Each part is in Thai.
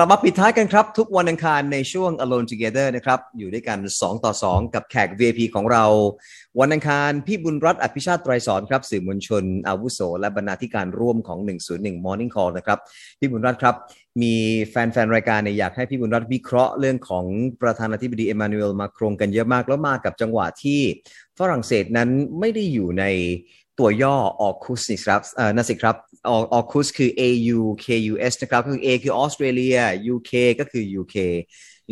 กลับมาปิดท้ายกันครับ ทุกวันอังคารในช่วง Alone Together นะครับ อยู่ด้วยกัน 2 ต่อ 2 กับแขก VIP ของเรา วันอังคาร พี่บุญรัตน์อภิชาติไตรสอนครับ สื่อมวลชน อาวุโส และบรรณาธิการร่วมของ 101 Morning Call นะครับ พี่บุญรัตน์ครับ มีแฟนๆ รายการเนี่ยอยากให้พี่บุญรัตน์วิเคราะห์เรื่องของประธานาธิบดีเอมานูเอลมาครงกันเยอะมากแล้วมากับจังหวะที่ฝรั่งเศสนั้นไม่ได้อยู่ใน ตัวย่อออคุสนี่ครับเอ่อนั่นสิครับออคุสคือ AU KUS นะครับก็คือ A คือออสเตรเลีย UK ก็คือ UK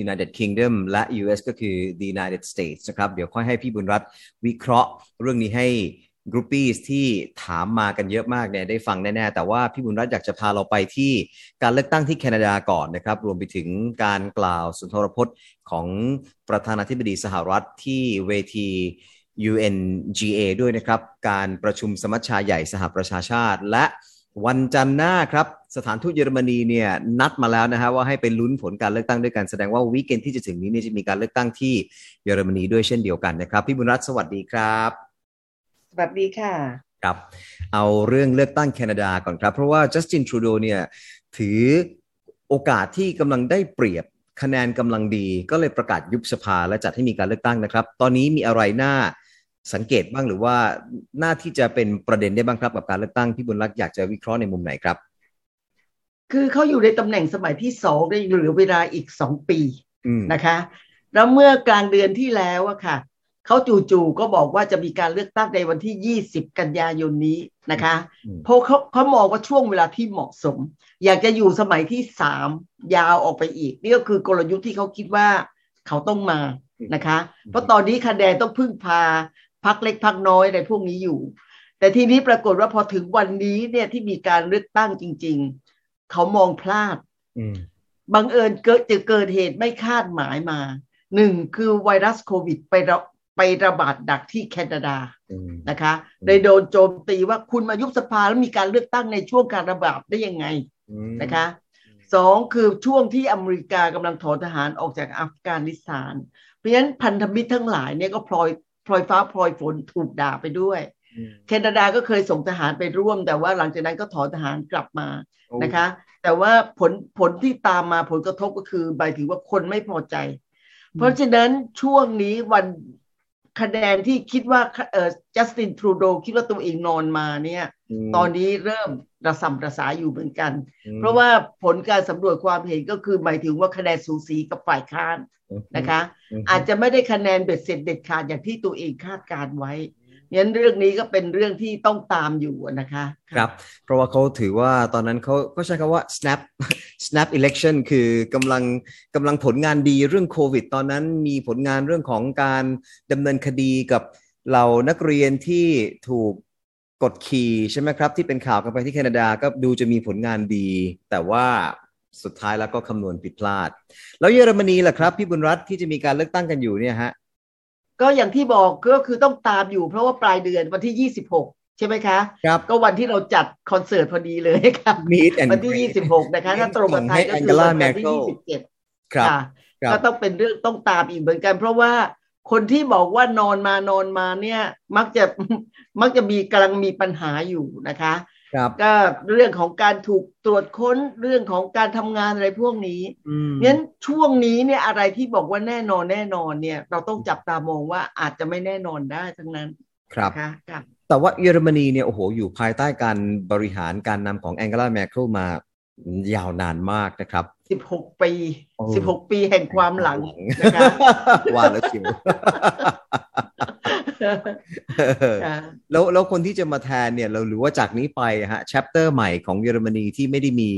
United Kingdom และ US ก็คือ the United States นะครับ เดี๋ยวค่อยให้พี่บุญรัตน์วิเคราะห์เรื่องนี้ให้กรุ๊ปปี้ที่ถามมากันเยอะมากเนี่ยได้ฟังแน่ ๆ แต่ว่าพี่บุญรัตน์อยากจะพาเราไปที่การเลือกตั้งที่แคนาดาก่อนนะครับ รวมไปถึงการกล่าวสุนทรพจน์ของประธานาธิบดีสหรัฐที่เวที UNGA ด้วยนะครับ การประชุมสมัชชาใหญ่สหประชาชาติ และวันจันทร์หน้าครับ สถานทูตเยอรมนีเนี่ยนัดมาแล้วนะฮะว่าให้ไปลุ้นผลการเลือกตั้งด้วยกันแสดงว่าวีคเอนที่จะถึงนี้เนี่ยจะมีการเลือกตั้งที่เยอรมนีด้วยเช่นเดียวกันนะครับ พี่บุญรัตน์สวัสดีครับ สวัสดีค่ะครับเอาเรื่องเลือกตั้งแคนาดาก่อนครับ เพราะว่าจัสตินทรูโดเนี่ยถือโอกาสที่กำลังได้เปรียบคะแนนกำลังดี ก็เลยประกาศยุบสภาและจัดให้มีการเลือกตั้งนะครับ ตอนนี้มีอะไรน่า สังเกตบ้างหรือว่าหน้าที่จะเป็นประเด็นได้บ้างครับกับการเลือกตั้งพี่บุญรักษ์อยากจะวิเคราะห์ในมุมไหนครับ คือเขาอยู่ในตำแหน่งสมัยที่สองได้เหลือเวลาอีกสองปีอืมนะคะ แล้วเมื่อกลางเดือนที่แล้วอะค่ะเขาจู่ๆก็บอกว่าจะมีการเลือกตั้งในวันที่ 20 กันยายนนี้นะคะอืมเพราะเขาเขามองว่าช่วงเวลาที่เหมาะสม อยากจะอยู่สมัยที่สามยาวออกไปอีก นี่ก็คือกลยุทธ์ที่เขาคิดว่าเขาต้องมานะคะ เพราะตอนนี้คะแนนต้องพึ่งพา พักเล็กพักน้อยอะไรพวกนี้อยู่ แต่ทีนี้ปรากฏว่าพอถึงวันนี้เนี่ยที่มีการเลือกตั้งจริง ๆ เขามองพลาดอืมบังเอิญเกิดจะเกิดเหตุไม่คาดหมายมาหนึ่งคือไวรัสโควิดไประไประบาดดักที่แคนาดาอืมนะคะอืมเลยโดนโจมตีว่าคุณมายุบสภาแล้วมีการเลือกตั้งในช่วงการระบาดได้ยังไงอืมนะคะสองคือช่วงที่อเมริกากำลังถอนทหารออกจากอัฟกานิสถาน เพราะฉะนั้นพันธมิตรทั้งหลายเนี่ยก็พลอย พลอยฟ้าพลอยฝนถูกด่าไปด้วยอืมแคนาดาก็เคยส่งทหารไปร่วม แต่ว่าหลังจากนั้นก็ถอนทหารกลับมาโอ้นะคะ แต่ว่าผลผลที่ตามมาผลกระทบก็คือหมายถึงว่าคนไม่พอใจ เพราะฉะนั้นช่วงนี้วัน คะแนนที่คิดว่าเออจัสตินทรูโดคิดว่าตัวเองนอนมาเนี่ยมตอนนี้เริ่มระสำระสายอยู่เหมือนกันอืมเพราะว่าผลการสำรวจความเห็นก็คือหมายถึงว่าคะแนนสูสีกับฝ่ายค้านนะคะมอาจจะไม่ได้คะแนนเบ็ดเสร็จเด็ดขาดอย่างที่ตัวเองคาดการไว้ งั้นเรื่องนี้ก็เป็นเรื่องที่ต้องตามอยู่นะคะครับ เพราะว่าเขาถือว่าตอนนั้นเขาก็ใช้คำว่า snap snap election คือกำลังกำลังผลงานดีเรื่องโควิด ตอนนั้นมีผลงานเรื่องของการดำเนินคดีกับเหล่านักเรียนที่ถูกกดขี่ใช่ไหมครับ ที่เป็นข่าวกันไปที่แคนาดาก็ดูจะมีผลงานดี แต่ว่าสุดท้ายแล้วก็คำนวณผิดพลาด แล้วเยอรมนีล่ะครับ พี่บุญรัตน์ที่จะมีการเลือกตั้งกันอยู่เนี่ยฮะ ก็อย่างที่บอกก็คือต้องตามอยู่ เพราะว่าปลายเดือนวันที่ 26 ใช่ไหมคะครับก็วันที่เราจัดคอนเสิร์ตพอดีเลยค่ะ Meet and วันที่ greet 26 นะคะถ้าตรงกับไทยก็คือให้วันจันทร์ที่ Angela Merkel 27ครับค่ะครับก็ต้องเป็นเรื่องต้องตามอีกเหมือนกัน เพราะว่าคนที่บอกว่านอนมานอนมาเนี่ย มักจะมักจะมีกำลังมีปัญหาอยู่นะคะครับ ก็เรื่องของการถูกตรวจค้นเรื่องของการทำงานอะไรพวกนี้อืมงั้นช่วงนี้เนี่ยอะไรที่บอกว่าแน่นอนแน่นอนเนี่ย เราต้องจับตามองว่าอาจจะไม่แน่นอนได้ทั้งนั้น ครับนะคะค่ะแต่ว่าเยอรมนีเนี่ยโอ้โหอยู่ภายใต้การบริหารการนำของแองเกลาแมคเคิลมายาวนานมากนะครับสิบหกปีโอ้สิบหกปีแห่งความหลังนะคะว่าแล้วจิวค่ะ แล้วแล้วคนที่จะมาแทนเนี่ย เราหรือว่าจากนี้ไปอะฮะ chapter ใหม่ของเยอรมนีที่ไม่ได้มี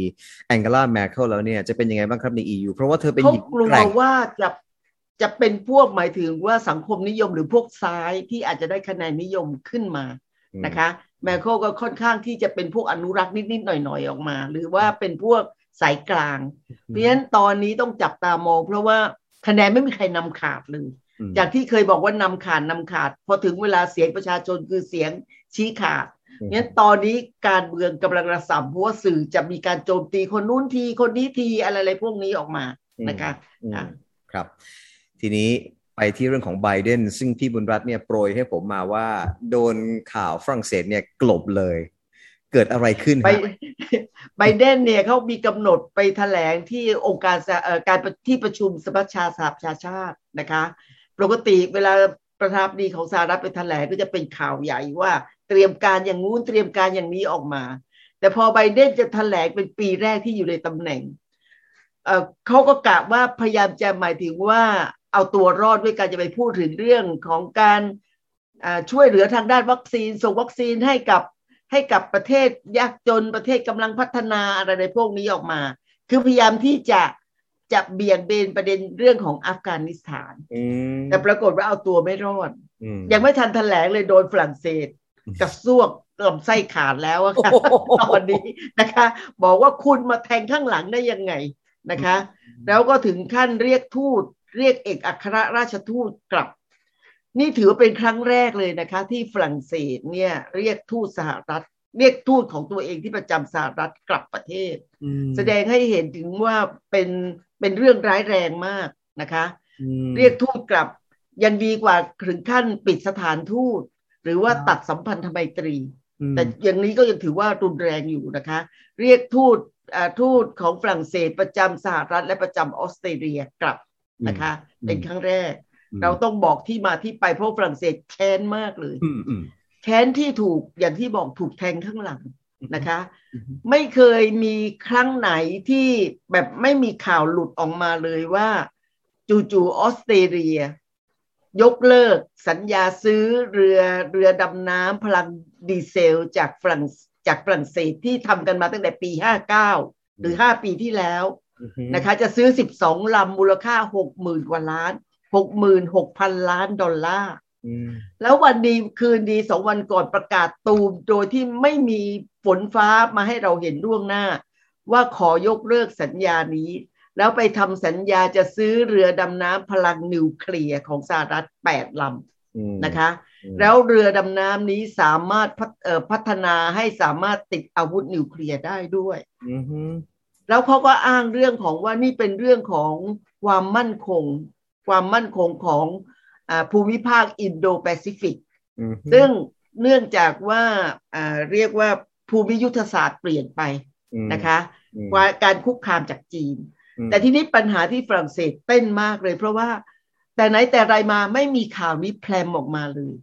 แองเกลาแมคเคิลแล้วเนี่ยจะเป็นยังไงบ้างครับใน EU เพราะว่าเธอเป็นเขาหญิงกลัวแกร่งว่าจะจะเป็นพวกหมายถึงว่าสังคมนิยมหรือพวกซ้ายที่อาจจะได้คะแนนนิยมขึ้นมานะคะแมคโครก็ค่อนข้างที่จะเป็นพวกอนุรักษ์นิดๆหน่อยๆออกมา หรือว่าเป็นพวกสายกลาง เพราะฉะนั้นตอนนี้ต้องจับตามอง เพราะว่าคะแนนไม่มีใครนำขาดเลยอืม จากที่เคยบอกว่านำขาดนำขาด พอถึงเวลาเสียงประชาชนคือเสียงชี้ขาดอืมงั้นตอนนี้การเมืองกำลังระสำเพราะว่าสื่อจะมีการโจมตีคนนู้นทีคนนี้ทีอะไรอะไรพวกนี้ออกมานะคะอืมค่ะครับ ทีนี้ไปที่เรื่องของไบเดนซึ่งพี่บุญรัตน์เนี่ยโปรยให้ผมมาว่า โดนข่าวฝรั่งเศสเนี่ยกลบเลย เกิดอะไรขึ้นไบไบเดนเนี่ยเขามีกำหนดไปแถลงที่องค์การการที่ประชุมสมัชชาสหประชาชาตินะคะ ปกติเวลาประธานาธิบดีของสหรัฐไปแถลงก็จะเป็นข่าวใหญ่ว่า เตรียมการอย่างงู้นเตรียมการอย่างนี้ออกมา แต่พอไบเดนจะแถลงเป็นปีแรกที่อยู่ในตำแหน่งเขาก็กะว่าพยายามจะหมายถึงว่าเอาตัวรอดด้วยการจะไปพูดถึงเรื่องของการช่วยเหลือทางด้านวัคซีน ส่งวัคซีนให้กับให้กับประเทศยากจนประเทศกำลังพัฒนาอะไรในพวกนี้ออกมา คือพยายามที่จะ จะเบี่ยงเบนประเด็นเรื่องของอัฟกานิสถานแต่ปรากฏว่าเอาตัวไม่รอด ยังไม่ทันแถลงเลยโดนฝรั่งเศสกระซวกลำไส้ขาดแล้วอะค่ะตอนนี้นะคะ บอกว่าคุณมาแทงข้างหลังได้ยังไงนะคะ แล้วก็ถึงขั้นเรียกทูต เรียกเอกอัครราชทูตกลับ นี่ถือว่าเป็นครั้งแรกเลยนะคะ ที่ฝรั่งเศสเนี่ย เรียกทูตสหรัฐ เรียกทูตของตัวเองที่ประจำสหรัฐกลับประเทศ แสดงให้เห็นถึงว่าเป็นเป็นเรื่องร้ายแรงมากนะคะ เรียกทูตกลับยังดีกว่าถึงขั้นปิดสถานทูต หรือว่าตัดสัมพันธไมตรี แต่อย่างนี้ก็ยังถือว่ารุนแรงอยู่นะคะ เรียกทูตทูตของฝรั่งเศสประจำสหรัฐและประจำออสเตรเลียกลับนะคะ เป็นครั้งแรก เราต้องบอกที่มาที่ไปเพราะฝรั่งเศสแค้นมากเลย แค้นที่ถูกอย่างที่บอกถูกแทงข้างหลังนะคะ ไม่เคยมีครั้งไหนที่แบบไม่มีข่าวหลุดออกมาเลยว่าจู่ๆออสเตรเลีย ยกเลิกสัญญาซื้อเรือเรือดำน้ำพลังดีเซล จากฝรั่งจากฝรั่งเศสที่ทำกันมาตั้งแต่ปี 59 หรือ 5 ปีที่แล้วนะคะ จะซื้อ 12 ลำมูลค่า 60,000 กว่าล้าน 66,000 ล้านดอลลาร์ แล้ววันดีคืนดีสองวันก่อนประกาศตูมโดยที่ไม่มีฝนฟ้ามาให้เราเห็นล่วงหน้า ว่าขอยกเลิกสัญญานี้ แล้วไปทำสัญญาจะซื้อเรือดำน้ำพลังนิวเคลียร์ของสหรัฐแปดลำนะคะ แล้วเรือดำน้ำนี้สามารถพัฒนาให้สามารถติดอาวุธนิวเคลียร์ได้ด้วยแล้วเขาก็อ้างเรื่องของว่านี่เป็นเรื่องของความมั่นคง ความมั่นคงของ ภูมิภาคอินโดแปซิฟิกซึ่งเนื่องจากว่าเรียกว่าภูมิยุทธศาสตร์เปลี่ยนไปนะคะว่าการคุกคามจากจีน แต่ที่นี้ปัญหาที่ฝรั่งเศสเต้นมากเลย เพราะว่าแต่ไหนแต่ไรมาไม่มีข่าวนี้แพลมออกมาเลย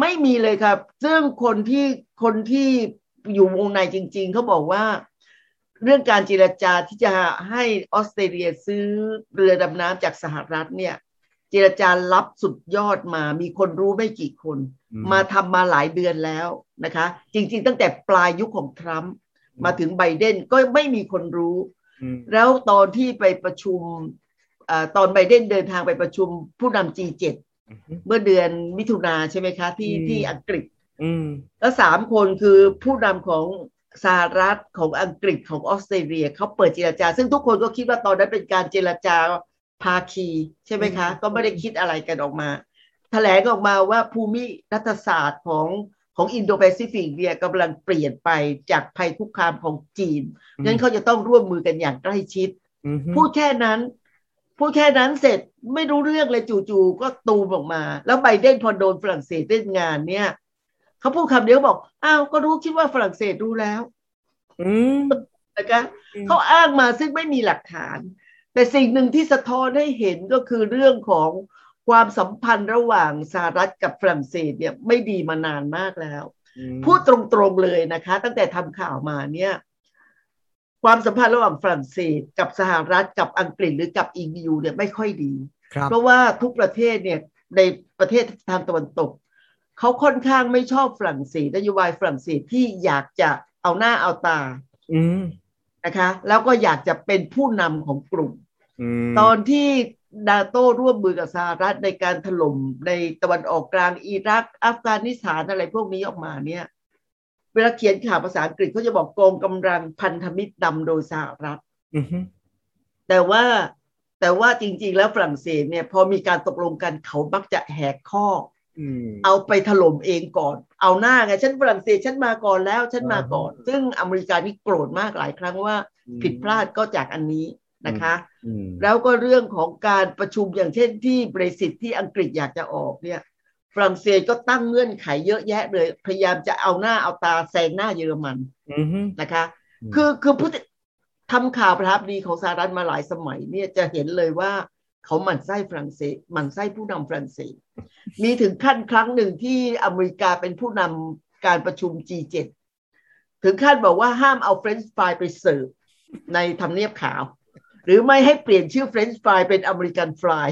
ไม่มีเลยครับ ซึ่งคนที่คนที่อยู่วงในจริง ๆเขาบอกว่า เรื่องการเจรจาที่จะให้ออสเตรเลียซื้อเรือดำน้ำจากสหรัฐเนี่ยเจรจารับสุดยอดมา มีคนรู้ไม่กี่คน มาทำมาหลายเดือนแล้วนะคะ จริง ๆ ตั้งแต่ปลายยุคของทรัมป์มาถึงไบเดนก็ไม่มีคนรู้ แล้วตอนที่ไปประชุมอตอนไบเดนเดินทางไปประชุมผู้นำ G7 เมื่อเดือนมิถุนาใช่ไหมคะ ที่ที่อังกฤษแล้วสามคนคือผู้นำของสหรัฐของอังกฤษของออสเตรเลียเขาเปิดเจรจา ซึ่งทุกคนก็คิดว่าตอนนั้นเป็นการเจรจา ภาคี ใช่ไหมคะ ก็ไม่ได้คิดอะไรกันออกมาแถลงออกมาว่าภูมิรัฐศาสตร์ของของอินโดแปซิฟิกเนี่ยกำลังเปลี่ยนไปจากภัยคุกคามของจีนงั้นเขาจะต้องร่วมมือกันอย่างใกล้ชิด พูดแค่นั้น พูดแค่นั้นเสร็จไม่รู้เรื่องเลยจู่ๆก็ตูมออกมา แล้วไบเดนพอโดนฝรั่งเศสเล่นงานเนี่ยเขาพูดคำเดียวบอก อ้าว ก็รู้คิดว่าฝรั่งเศสรู้แล้วอืมนะคะเขาอ้างมาซึ่งไม่มีหลักฐาน แต่สิ่งหนึ่งที่สะท้อนให้เห็นก็คือเรื่องของความสัมพันธ์ระหว่างสหรัฐกับฝรั่งเศสเนี่ยไม่ดีมานานมากแล้ว พูดตรงๆเลยนะคะ ตั้งแต่ทำข่าวมาเนี่ยความสัมพันธ์ระหว่างฝรั่งเศส กับสหรัฐกับอังกฤษหรือกับอียูเนี่ยไม่ค่อยดี เพราะว่าทุกประเทศเนี่ยในประเทศทางตะวันตกเขาค่อนข้างไม่ชอบฝรั่งเศสนโยบายฝรั่งเศสที่อยากจะเอาหน้าเอาตานะคะ แล้วก็อยากจะเป็นผู้นำของกลุ่ม ตอนที่นาโต้ร่วมมือกับสหรัฐในการถล่มในตะวันออกกลางอิรัก อัฟกานิสถานอะไรพวกนี้ออกมาเนี่ย เวลาเขียนข่าวภาษาอังกฤษเขาจะบอกกองกำลังพันธมิตรนำโดยสหรัฐแต่ว่าแต่ว่าจริง ๆ แล้วฝรั่งเศสเนี่ย พอมีการตกลงกันเขามักจะแหกข้อเอาไปถล่มเองก่อน เอาหน้าไงฉันฝรั่งเศสฉันมาก่อนแล้วฉันมาก่อน ซึ่งอเมริกานี่โกรธมากหลายครั้งว่า ผิดพลาดก็จากอันนี้ นะคะ แล้วก็เรื่องของการประชุมอย่างเช่นที่เบรสิตที่อังกฤษอยากจะออกเนี่ยฝรั่งเศสก็ตั้งเงื่อนไขเยอะแยะเลย พยายามจะเอาหน้าเอาตาแซงหน้าเยอรมันอือฮึนะคะอืมคือคือผู้ทำข่าวประทับดีของสหรัฐมาหลายสมัยเนี่ยจะเห็นเลยว่าเขาหมั่นไส้ฝรั่งเศสหมั่นไส้ผู้นำฝรั่งเศส มีถึงขั้นครั้งหนึ่งที่อเมริกาเป็นผู้นำการประชุม G7 ถึงขั้นบอกว่าห้ามเอาเฟรนช์ฟรายไปเสิร์ฟในทำเนียบขาว หรือไม่ให้เปลี่ยนชื่อเฟรนช์ฟรายเป็นอเมริกันฟราย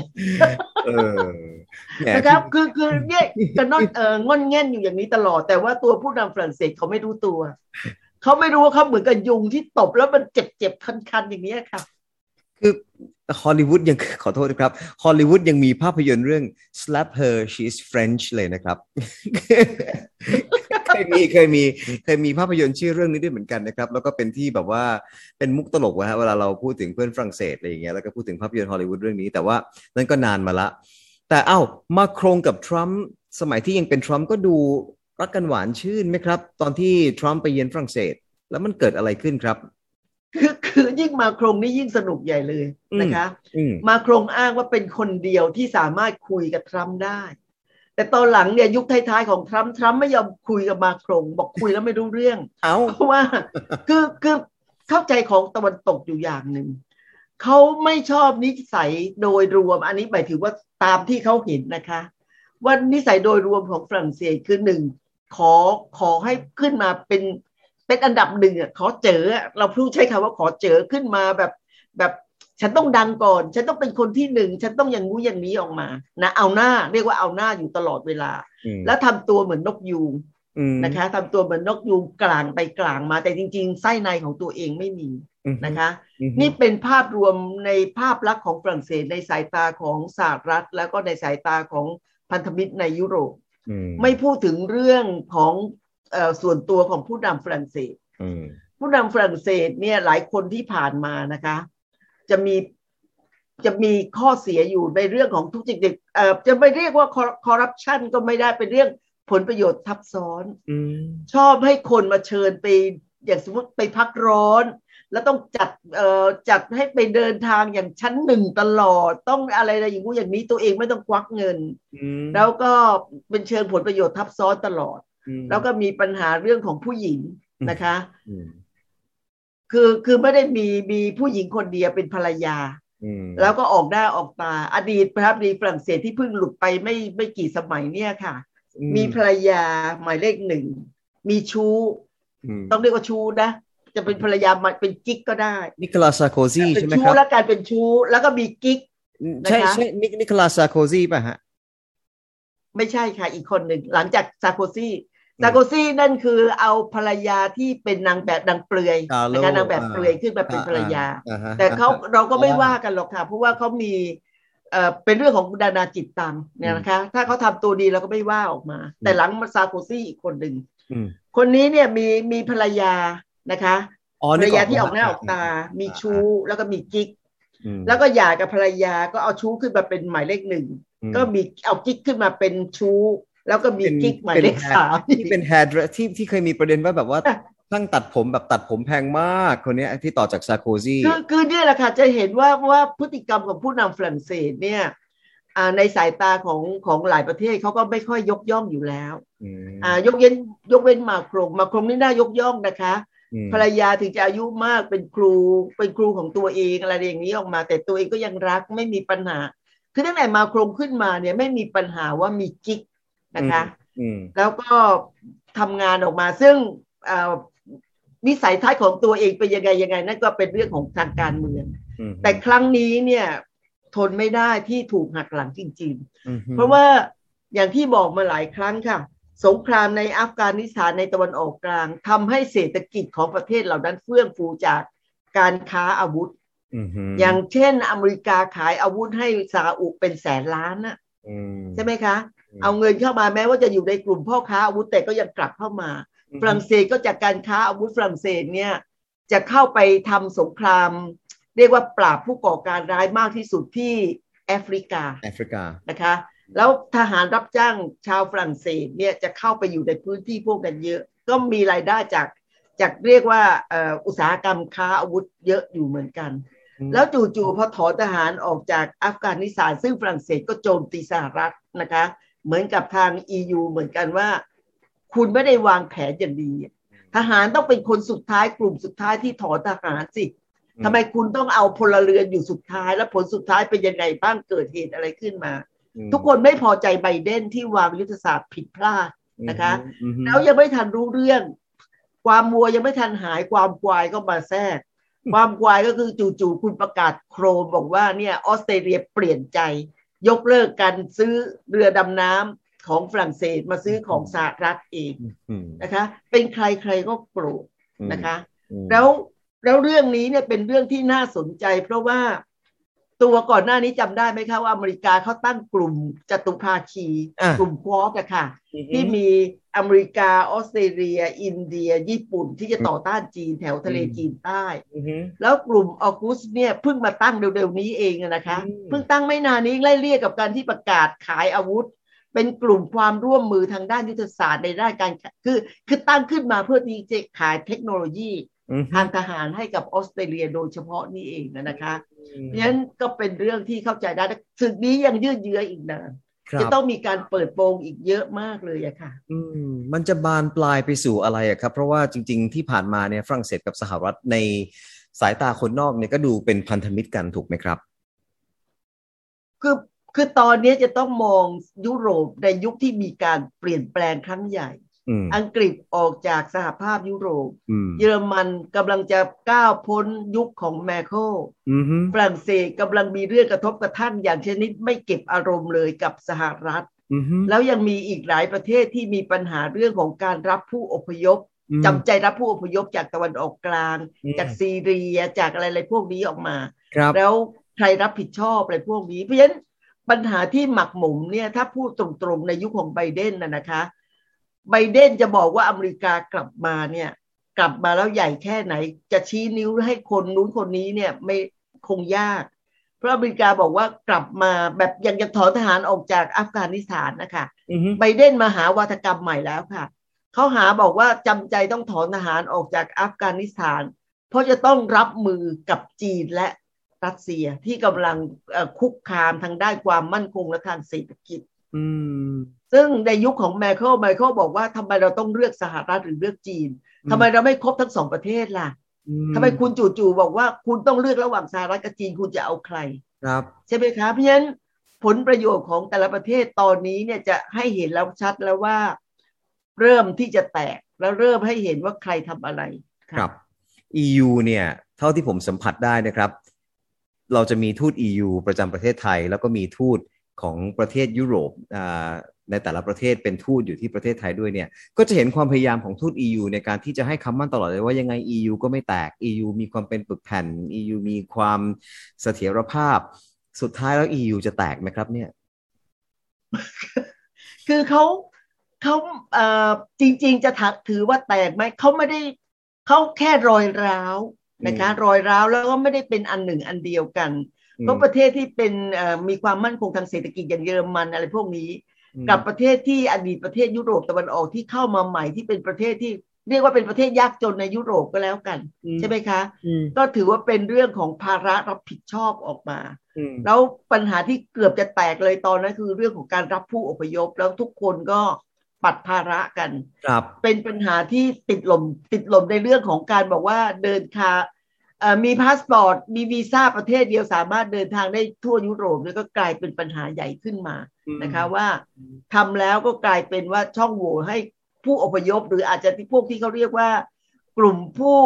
เออแหมนะครับคือคือเนี่ยกันนอนเออง่อนแง่นอยู่อย่างนี้ตลอด แต่ว่าตัวผู้นำฝรั่งเศสเขาไม่รู้ตัว เขาไม่รู้ว่าเขาเหมือนกับยุงที่ตบแล้วมันเจ็บเจ็บคันคันๆอย่างนี้ยค่ะ คือฮอลลีวูดยังขอโทษนะครับฮอลลีวูดยังมีภาพยนตร์เรื่อง slap her she's French เลยนะครับ เคยมีเคยมีเคยมีภาพยนตร์ชื่อเรื่องนี้ด้วยเหมือนกันนะครับ แล้วก็เป็นที่แบบว่าเป็นมุกตลกวะฮะเวลาเราพูดถึงเพื่อนฝรั่งเศสอะไรอย่างเงี้ยแล้วก็พูดถึงภาพยนตร์ฮอลลีวูดเรื่องนี้ แต่ว่านั่นก็นานมาละ แต่เอ้ามาครงกับทรัมป์สมัยที่ยังเป็นทรัมป์ก็ดูรักกันหวานชื่นไหมครับ ตอนที่ทรัมป์ไปเยือนฝรั่งเศส แล้วมันเกิดอะไรขึ้นครับคือคือยิ่งมาโครงนี่ยิ่งสนุกใหญ่เลยนะคะอืมมาโครงอ้างว่าเป็นคนเดียวที่สามารถคุยกับทรัมป์ได้ แต่ตอนหลังเนี่ยยุคท้ายๆของทรัมป์ทรัมป์ไม่ยอมคุยกับมาโครงบอกคุยแล้วไม่รู้เรื่องเอ้าเพราะว่าคือคือเข้าใจของตะวันตกอยู่อย่างหนึ่งเขาไม่ชอบนิสัยโดยรวม อันนี้หมายถึงว่าตามที่เขาเห็นนะคะว่านิสัยโดยรวมของฝรั่งเศสคือหนึ่งขอขอให้ขึ้นมาเป็นเป็นอันดับหนึ่งอะขอเจออะเราพูดใช้คำว่าขอเจอขึ้นมาแบบแบบ ฉันต้องดังก่อน ฉันต้องเป็นคนที่หนึ่ง ฉันต้องอย่างงู้อย่างนี้ออกมา นะ เอาหน้า เรียกว่าเอาหน้าอยู่ตลอดเวลาอืมแล้วทำตัวเหมือนนกยูงอืมนะคะทำตัวเหมือนนกยูงกลางไปกลางมา แต่จริง ๆ ไส้ในของตัวเองไม่มีอืมนะคะอืมนี่เป็นภาพรวมในภาพลักษณ์ของฝรั่งเศสในสายตาของสหรัฐ แล้วก็ในสายตาของพันธมิตรในยุโรปอืมไม่พูดถึงเรื่องของเอ่อส่วนตัวของผู้นำฝรั่งเศสอืมผู้นำฝรั่งเศสเนี่ยหลายคนที่ผ่านมานะคะ จะมีจะมีข้อเสียอยู่ในเรื่องของทุจริตเอ่อจะไม่เรียกว่าคอร์รัปชันก็ไม่ได้เป็นเรื่องผลประโยชน์ทับซ้อนอืมชอบให้คนมาเชิญไป อย่างสมมติไปพักร้อน แล้วต้องจัดเอ่อจัดให้ไปเดินทางอย่างชั้นหนึ่งตลอด ต้องอะไรอะไรอย่างงู้อย่างนี้ตัวเองไม่ต้องควักเงินอืมแล้วก็เป็นเชิญผลประโยชน์ทับซ้อนตลอดอืมแล้วก็มีปัญหาเรื่องของผู้หญิงนะคะอืม คือคือไม่ได้มีมีผู้หญิงคนเดียวเป็นภรรยาอืมแล้วก็ออกหน้าออกตาอดีตประธานาธิบดีฝรั่งเศสที่เพิ่งหลุดไปไม่ไม่กี่สมัยเนี่ยค่ะอืมีภรรยาหมายเลขหนึ่ง มีชู้อืมต้องเรียกว่าชู้นะ จะเป็นภรรยามาเป็นกิ๊กก็ได้ นิโคลัสซาโคซีเป็นใช่ไหมชู้ครับแล้วกลายเป็นชู้แล้วก็มีกิ๊กใช่นะคะใช่นินิโคลัสซาโคซีป่ะฮะ ไม่ใช่ค่ะ อีกคนหนึ่ง หลังจากซาโคซีอืม ซาโคซีนั่นคือเอาภรรยาที่เป็นนางแบบนางเปลือยกาโลนะคะนางแบบอ่าเปลือยขึ้นมาเป็นภรรยาอ่ฮะแต่เขาเราก็ไม่อ่าว่ากันหรอกค่ะเพราะว่าเขามีเอ่อเป็นเรื่องของดานาจิตตังเนี่ยนะคะ ถ้าเขาทำตัวดีเราก็ไม่ว่าออกมา แต่หลังมาซาโคซี่อีกคนหนึ่งอืมคนนี้เนี่ยมีมีภรรยานะคะอ๋อภรนึรกยาอที่ออกแล้วหน้าออกตา มีชู้แล้วก็มีกิ๊กอืมแล้วก็หย่ากับภรรยาก็เอาชู้ขึ้นมาเป็นหมายเลขหนึ่งอืมก็มีเอากิ๊กขึ้นมาเป็นชู้ แล้วก็มีเป็นกิ๊กหมายเลขเป็นสามที่เป็น hair dress ที่ที่เคยมีประเด็นว่าแบบว่าช่างตัดผมแบบตัดผมแพงมากคนเนี้ยที่ต่อจากซาโคซีคือคือเนี่ยแหละค่ะจะเห็นว่าว่าพฤติกรรมของผู้นำฝรั่งเศสเนี่ยอ่าในสายตาของของหลายประเทศเขาก็ไม่ค่อยยกย่องอยู่แล้วอืมอ่ายกเว้นยกเว้นมาโครงมาโครงนี่น่ายกย่องนะคะอืมภรรยาถึงจะอายุมากเป็นครูเป็นครูของตัวเองอะไรอย่างนี้ออกมา แต่ตัวเองก็ยังรักไม่มีปัญหา คือตั้งแต่มาโครงขึ้นมาเนี่ยไม่มีปัญหาว่ามีกิ๊ก นะคะอืมแล้วก็ทำงานออกมาซึ่งเอ่อนิสัยทัศน์ของตัวเองเป็นยังไงยังไง นั่นก็เป็นเรื่องของทางการเมืองอืมแต่ครั้งนี้เนี่ยทนไม่ได้ที่ถูกหักหลังจริงอืมๆเพราะว่าอย่างที่บอกมาหลายครั้งค่ะ สงครามในอัฟกานิสถานในตะวันออกกลางทำให้เศรษฐกิจของประเทศเหล่านั้นเฟื่องฟูจากการค้าอาวุธอืมอย่างเช่น อเมริกาขายอาวุธให้ซาอุเป็นแสนล้านนะอืมใช่ไหมคะ เอาเงินเข้ามาแม้ว่าจะอยู่ในกลุ่มพ่อค้าอาวุธแต่ก็ยังกลับเข้ามา ฝรั่งเศสก็จากการค้าอาวุธฝรั่งเศสเนี่ยจะเข้าไปทำสงคราม เรียกว่าปราบผู้ก่อการร้ายมากที่สุดที่แอฟริกาแอฟริกานะคะ แล้วทหารรับจ้างชาวฝรั่งเศสเนี่ยจะเข้าไปอยู่ในพื้นที่พวกนั้นเยอะ ก็มีรายได้จากจากเรียกว่าเอ่ออุตสาหกรรมค้าอาวุธเยอะอยู่เหมือนกันอืมแล้วจู่ๆพอถอนทหารออกจากอัฟกานิสถานซึ่งฝรั่งเศสก็โจมตีสหรัฐนะคะ เหมือนกับทาง EU เหมือนกันว่า คุณไม่ได้วางแผนอย่างดี ทหารต้องเป็นคนสุดท้ายกลุ่มสุดท้ายที่ถอนทหารสิทำไมคุณต้องเอาพลเรือนอยู่สุดท้าย แล้วผลสุดท้ายเป็นยังไงบ้างเกิดเหตุอะไรขึ้นมา ทุกคนไม่พอใจไบเดนที่วางยุทธศาสตร์ผิดพลาดนะคะ แล้วยังไม่ทันรู้เรื่อง ความมัวยังไม่ทันหายความควายก็มาแทรก ความควายก็คือจู่ๆคุณประกาศโครมบอกว่าเนี่ยออสเตรเลียเปลี่ยนใจ ยกเลิกการซื้อเรือดำน้ำของฝรั่งเศสมาซื้อของสหรัฐเองนะคะ เป็นใครใครก็โกรธนะคะ แล้วแล้วเรื่องนี้เนี่ยเป็นเรื่องที่น่าสนใจ เพราะว่า ตัวก่อนหน้านี้จำได้ไหมคะว่าอเมริกาเขาตั้งกลุ่มจตุภาคี กลุ่มควอสอะค่ะ ที่มีอเมริกาออสเตรเลีย อินเดีย ญี่ปุ่นที่จะต่อต้านจีนแถวทะเลจีนใต้แล้วกลุ่มออกุสเนี่ยเพิ่งมาตั้งเร็วๆนี้เองนะคะเพิ่งตั้งไม่นานนี้ไล่เรียกกับการที่ประกาศขายอาวุธ เป็นกลุ่มความร่วมมือทางด้านยุทธศาสตร์ในด้านการคือคือตั้งขึ้นมาเพื่อที่จะขายเทคโนโลยี ทางทหารให้กับออสเตรเลียโดยเฉพาะนี่เองนะคะเพราะฉะนั้นก็เป็นเรื่องที่เข้าใจได้ศึกนี้ยังยืดเยื้ออีกนานจะต้องมีการเปิดโปงอีกเยอะมากเลยอะค่ะ อืมมันจะบานปลายไปสู่อะไรอะครับ เพราะว่าจริง ๆ ที่ผ่านมาเนี่ยฝรั่งเศสกับสหรัฐในสายตาคนนอกเนี่ยก็ดูเป็นพันธมิตรกันถูกไหมครับ คือคือตอนนี้จะต้องมองยุโรปในยุคที่มีการเปลี่ยนแปลงครั้งใหญ่ อังกฤษออกจากสหภาพยุโรป เยอรมันกำลังจะก้าวพ้นยุคของแมคโครฝรั่งเศสกำลังมีเรื่องกระทบกระทั่งอย่างชนิดไม่เก็บอารมณ์เลยกับสหรัฐ แล้วยังมีอีกหลายประเทศที่มีปัญหาเรื่องของการรับผู้อพยพจำใจรับผู้อพยพจากตะวันออกกลาง จากซีเรียจากอะไรอะไรพวกนี้ออกมา แล้วใครรับผิดชอบอะไรพวกนี้เพราะฉะนั้นปัญหาที่หมักหมมเนี่ยถ้าพูดตรงๆในยุคของไบเดนน่ะนะคะ ไบเดนจะบอกว่าอเมริกากลับมาเนี่ย กลับมาแล้วใหญ่แค่ไหน จะชี้นิ้วให้คนนู้นคนนี้เนี่ยไม่คงยาก เพราะอเมริกาบอกว่ากลับมาแบบยังจะถอนทหารออกจากอัฟกานิสถานนะคะไบเดนมาหาวัฒกรรมใหม่แล้วค่ะเขาหาบอกว่าจำใจต้องถอนทหารออกจากอัฟกานิสถาน เพราะจะต้องรับมือกับจีนและรัสเซียที่กำลังคุกคามทางด้านความมั่นคงและทางเศรษฐกิจ ซึ่งในยุคของแมคเคิลไมเคิลบอกว่าทำไมเราต้องเลือกสหรัฐหรือเลือกจีนทำไมเราไม่ครบทั้งสองประเทศล่ะทำไมคุณจู่ๆบอกว่าคุณต้องเลือกระหว่างสหรัฐกับจีนคุณจะเอาใครครับใช่ไหมครับเพราะฉะนั้นผลประโยชน์ของแต่ละประเทศตอนนี้เนี่ยจะให้เห็นแล้วชัดแล้วว่า เริ่มที่จะแตกแล้วเริ่มให้เห็นว่าใครทำอะไรครับ EU เนี่ยเท่าที่ผมสัมผัสได้นะครับ เราจะมีทูต EU ประจำประเทศไทย แล้วก็มีทูตของประเทศยุโรป ในแต่ละประเทศเป็นทูตอยู่ที่ประเทศไทยด้วยเนี่ย ก็จะเห็นความพยายามของทูต EU ในการที่จะให้คำมั่นตลอดเลยว่ายังไง EU ก็ไม่แตก EU มีความเป็นปึกแผ่น EU มีความเสถียรภาพ สุดท้ายแล้ว EU จะแตกไหมครับเนี่ย คือเขาเขาเอ่อจริง ๆ จะถือว่าแตกไหมเขาไม่ได้เขาแค่รอยร้าวนะคะรอยร้าวแล้วก็ไม่ได้เป็นอันหนึ่งอันเดียวกันเพราะประเทศที่เป็นมีความมั่นคงทางเศรษฐกิจอย่างเยอรมันอะไรพวกนี้ กับประเทศที่อดีตประเทศยุโรปตะวันออกที่เข้ามาใหม่ที่เป็นประเทศที่เรียกว่าเป็นประเทศยากจนในยุโรปก็แล้วกัน ใช่ไหมคะ ก็ถือว่าเป็นเรื่องของภาระรับผิดชอบออกมา แล้วปัญหาที่เกือบจะแตกเลยตอนนั้นคือเรื่องของการรับผู้อพยพแล้วทุกคนก็ปัดภาระกัน เป็นปัญหาที่ติดลมติดลมในเรื่องของการบอกว่าเดินคา มีพาสปอร์ตมีวีซ่าประเทศเดียวสามารถเดินทางได้ทั่วยุโรปแล้วก็กลายเป็นปัญหาใหญ่ขึ้นมานะคะว่าทำแล้วก็กลายเป็นว่าช่องโหว่ให้ผู้อพยพ หรืออาจจะที่พวกที่เขาเรียกว่า กลุ่มผู้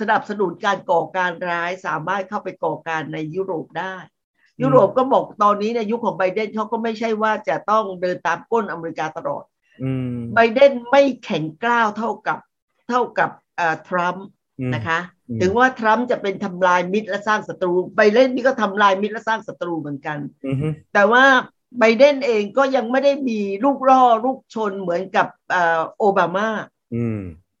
สนับสนุนการก่อการร้ายสามารถเข้าไปก่อการในยุโรปได้ ยุโรปก็บอกตอนนี้ในยุคของไบเดนเขาก็ไม่ใช่ว่าจะต้องเดินตามก้นอเมริกาตลอดไบเดนไม่แข็งกร้าวเท่ากับเท่ากับทรัมป์นะคะ ถึงว่าทรัมป์จะเป็นทำลายมิตรและสร้างศัตรูไบเดนนี่ก็ทำลายมิตรและสร้างศัตรูเหมือนกันแต่ว่าไบเดนเองก็ยังไม่ได้มีลูกล่อลูกชนเหมือนกับโอบามา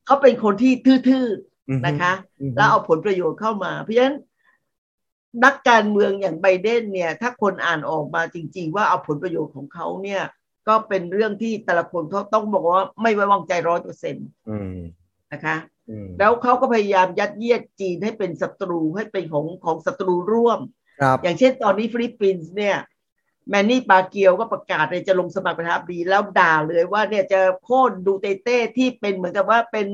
เขาเป็นคนที่ทื่อๆนะคะ แล้วเอาผลประโยชน์เข้ามา เพราะฉะนั้นนักการเมืองอย่างไบเดนเนี่ย ถ้าคนอ่านออกมาจริง ๆ ว่าเอาผลประโยชน์ของเขาเนี่ย ก็เป็นเรื่องที่แต่ละคนเขาต้องบอกว่าไม่ไว้วางใจร้อยเปอร์เซ็นต์นะคะ แล้วเขาก็พยายามยัดเยียดจีนให้เป็นศัตรูให้เป็นของของศัตรูร่วม อย่างเช่นตอนนี้ฟิลิปปินส์เนี่ยแมนนี่ปาเกียวก็ประกาศเลยจะลงสมัครประธานาธิบดีแล้วด่าเลยว่าเนี่ยจะโค่นดูเตอร์เตที่เป็นเหมือนกับว่าเป็น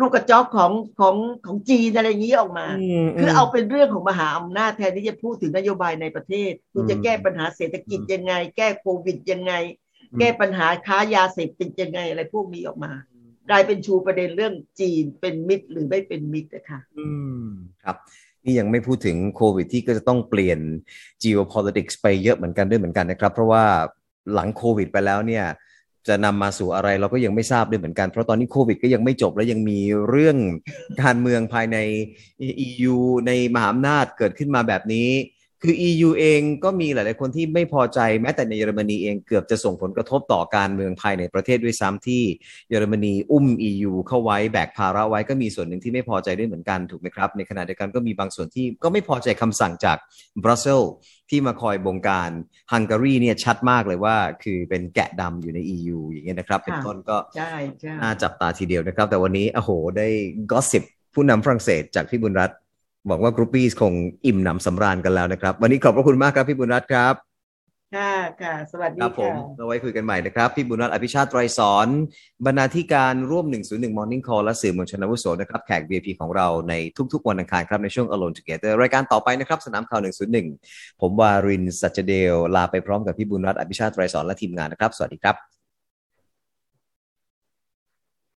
ลูกกระจอกของของของจีนอะไรอย่างนี้ออกมา คือเอาเป็นเรื่องของมหาอำนาจแทนที่จะพูดถึงนโยบายในประเทศ คุณจะแก้ปัญหาเศรษฐกิจยังไง แก้โควิดยังไง แก้ปัญหาค้ายาเสพติดยังไงอะไรพวกนี้ออกมา กลายเป็นชูประเด็นเรื่องจีนเป็นมิตรหรือไม่เป็นมิตรนะคะอืมครับนี่ยังไม่พูดถึงโควิดที่ก็จะต้องเปลี่ยน geopolitics ไปเยอะเหมือนกันด้วยเหมือนกันนะครับ เพราะว่าหลังโควิดไปแล้วเนี่ยจะนำมาสู่อะไรเราก็ยังไม่ทราบด้วยเหมือนกัน เพราะตอนนี้โควิดก็ยังไม่จบและยังมีเรื่องการเมืองภายใน EU ในมหาอำนาจเกิดขึ้นมาแบบนี้ คือ EU เองก็มีหลาย ๆ คนที่ไม่พอใจแม้แต่ในเยอรมนีเองเกือบจะส่งผลกระทบต่อการเมืองภายในประเทศด้วยซ้ำที่เยอรมนีอุ้ม EU เข้าไว้แบกภาระไว้ก็มีส่วนหนึ่งที่ไม่พอใจด้วยเหมือนกันถูกไหมครับ ในขณะเดียวกันก็มีบางส่วนที่ก็ไม่พอใจคำสั่งจากบรัสเซลส์ที่มาคอยบงการฮังการีเนี่ยชัดมากเลยว่า คือเป็นแกะดำอยู่ใน EU อย่างเงี้ยนะครับ เป็นต้นก็ใช่ใช่น่าจับตาทีเดียวนะครับ แต่วันนี้โอ้โหได้ gossip ผู้นำฝรั่งเศสจากพี่บุญรัตน์ บอกว่า groupie คงอิ่มหนำสำราญกันแล้วนะครับ วันนี้ขอบพระคุณมากครับพี่บุญรัตน์ครับค่ะค่ะ สวัสดีครับผมค่ะเราไว้คุยกันใหม่นะครับ พี่บุญรัตน์อภิชาติไตรสอนบรรณาธิการร่วม 101 Morning Call และสื่อมวลชนอาวุโสนะครับ แขก VIP ของเราในทุกๆ วันอังคารครับ ในช่วง Alone Together รายการต่อไปนะครับ สนามข่าว 101 ผมวารินทร์สัจเดล ลาไปพร้อมกับพี่บุญรัตน์อภิชาติไตรสอนและทีมงานนะครับ สวัสดีครับ